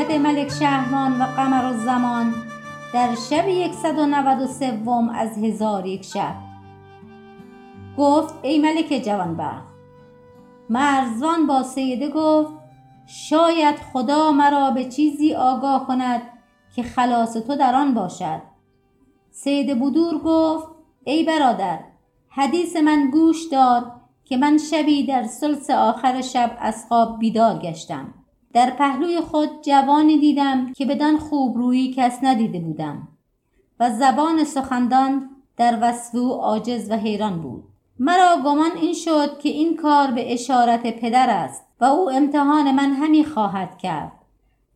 حکایت ملک شهرمان و قمر الزمان در شب 193 از هزار یک شب. گفت ای ملک جوانبخت مرزوان با سیده گفت شاید خدا مرا به چیزی آگاه کند که خلاص تو در آن باشد. سید بودور گفت ای برادر حدیث من گوش دار که من شبی در سلس آخر شب از خواب بیدار گشتم. در پهلوی خود جوانی دیدم که بدان خوب روی کس ندیده بودم و زبان سخندان در وصف او عاجز و حیران بود. مرا گمان این شد که این کار به اشارت پدر است و او امتحان من همی خواهد کرد.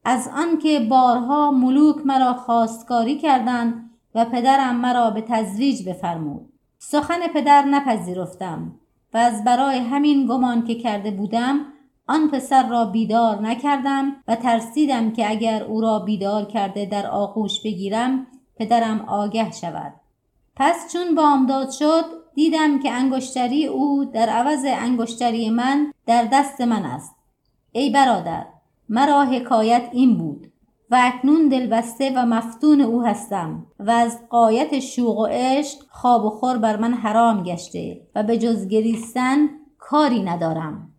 از آنکه بارها ملوک مرا خواستگاری کردند و پدرم مرا به تزویج بفرمود. سخن پدر نپذیرفتم و از برای همین گمان که کرده بودم آن پسر را بیدار نکردم و ترسیدم که اگر او را بیدار کرده در آغوش بگیرم پدرم آگه شود. پس چون بامداد شد دیدم که انگشتری او در عوض انگشتری من در دست من است. ای برادر مرا حکایت این بود. و اکنون دلبسته و مفتون او هستم و از قایت شوق و عشق خواب و خور بر من حرام گشته و به جز گریستن کاری ندارم.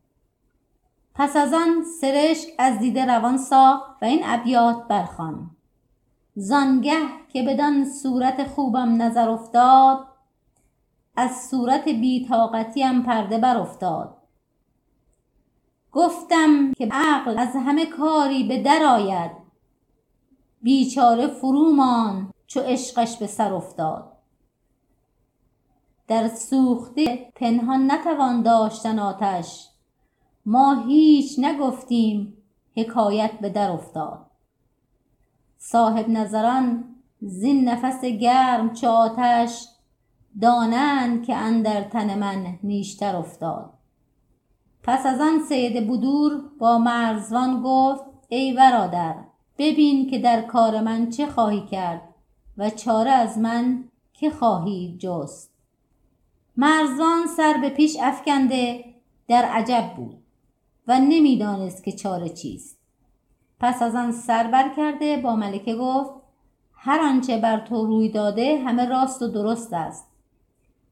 پس از آن سرشک از دیده روان ساخت و این ابیات برخوان. زانگه که بدان صورت خوبم نظر افتاد از صورت بیتاقتیم پرده بر افتاد گفتم که عقل از همه کاری به در آید. بیچاره فرو ماند چو عشقش به سر افتاد. در سوخته پنهان نتوان داشتن آتش. ما هیچ نگفتیم حکایت به در افتاد. صاحب نظران زین نفس گرم چو آتش دانند که اندر تن من نیشتر افتاد. پس از آن سید بودور با مرزوان گفت ای برادر ببین که در کار من چه خواهی کرد و چاره از من که خواهی جست. مرزوان سر به پیش افکنده در عجب بود. و نمی‌دانست که چاره چیست. پس از آن سر بر کرده با ملکه گفت هر آنچه بر تو روی داده همه راست و درست است.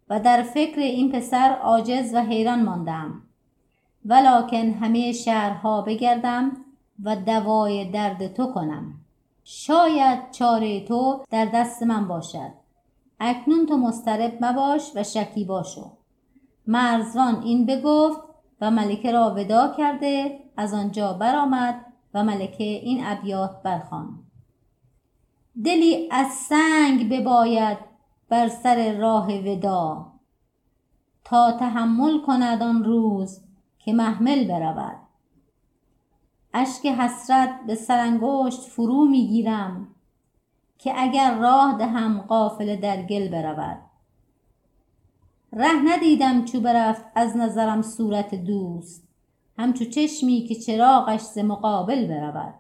و در فکر این پسر عاجز و حیران ماندم. ولکن همه شهرها بگردم و دوای درد تو کنم. شاید چاره تو در دست من باشد. اکنون تو مسترب مباش و شکی باشو. مرزوان این بگفت و ملکه را ودا کرده از آنجا برآمد و ملکه این ابیات برخوان. دلی از سنگ بباید بر سر راه ودا. تا تحمل کند آن روز که محمل برود. اشک حسرت به سرانگشت فرو می‌گیرم که اگر راه دهم قافله در گل برود. ره ندیدم چو برفت از نظرم صورت دوست. همچو چشمی که چراغش ز مقابل برود.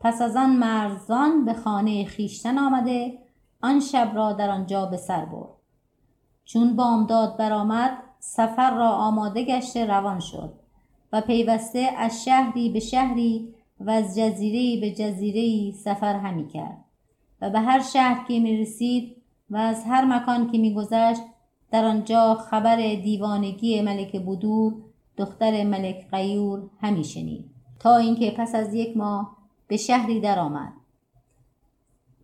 پس از آن مرزان به خانه خویشتن آمده آن شب را در آنجا به سر برد. چون بامداد برآمد سفر را آماده گشته روان شد و پیوسته از شهری به شهری و از جزیره به جزیره سفر همی کرد. و به هر شهر که می رسید و از هر مکان که می گذشت در آنجا خبر دیوانگی ملک بودور دختر ملک غیور همی شنید. تا اینکه پس از یک ماه به شهری درآمد.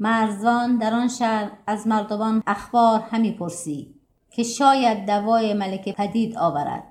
مرزوان در آن شهر از مردمان اخبار همی پرسید که شاید دوای ملک پدید آورد.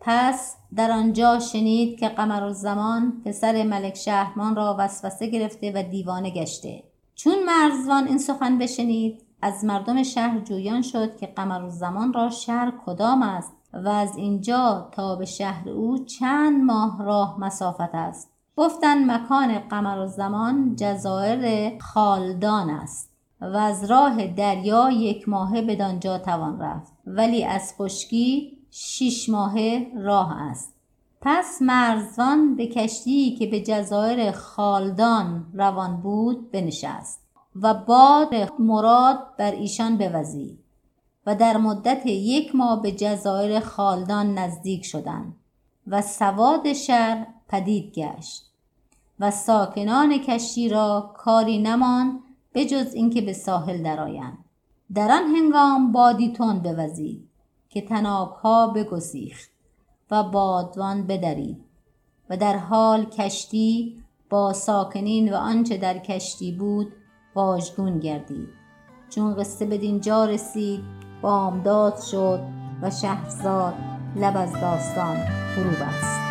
پس در آنجا شنید که قمر الزمان پسر ملک شهرمان را وسوسه گرفته و دیوانه گشته. چون مرزوان این سخن بشنید از مردم شهر جویان شد که قمر الزمان را شهر کدام است و از اینجا تا به شهر او چند ماه راه مسافت است. گفتند مکان قمر الزمان جزایر خالدان است و از راه دریا یک ماهه بدانجا توان رفت ولی از خشکی شش ماهه راه است. پس مرزوان به کشتی که به جزایر خالدان روان بود بنشست. و باد مراد بر ایشان بوزید و در مدت یک ماه به جزایر خالدان نزدیک شدند و سواد شهر پدید گشت و ساکنان کشتی را کاری نماند بجز اینکه به ساحل درآیند. در آن هنگام بادی تند بوزید که تنابها بگسیخت و بادبان بدرید و در حال کشتی با ساکنین و آنچه در کشتی بود واژگون گردید. چون قصه بدینجا رسید بامداد شد و شهرزاد لب از داستان فرو بست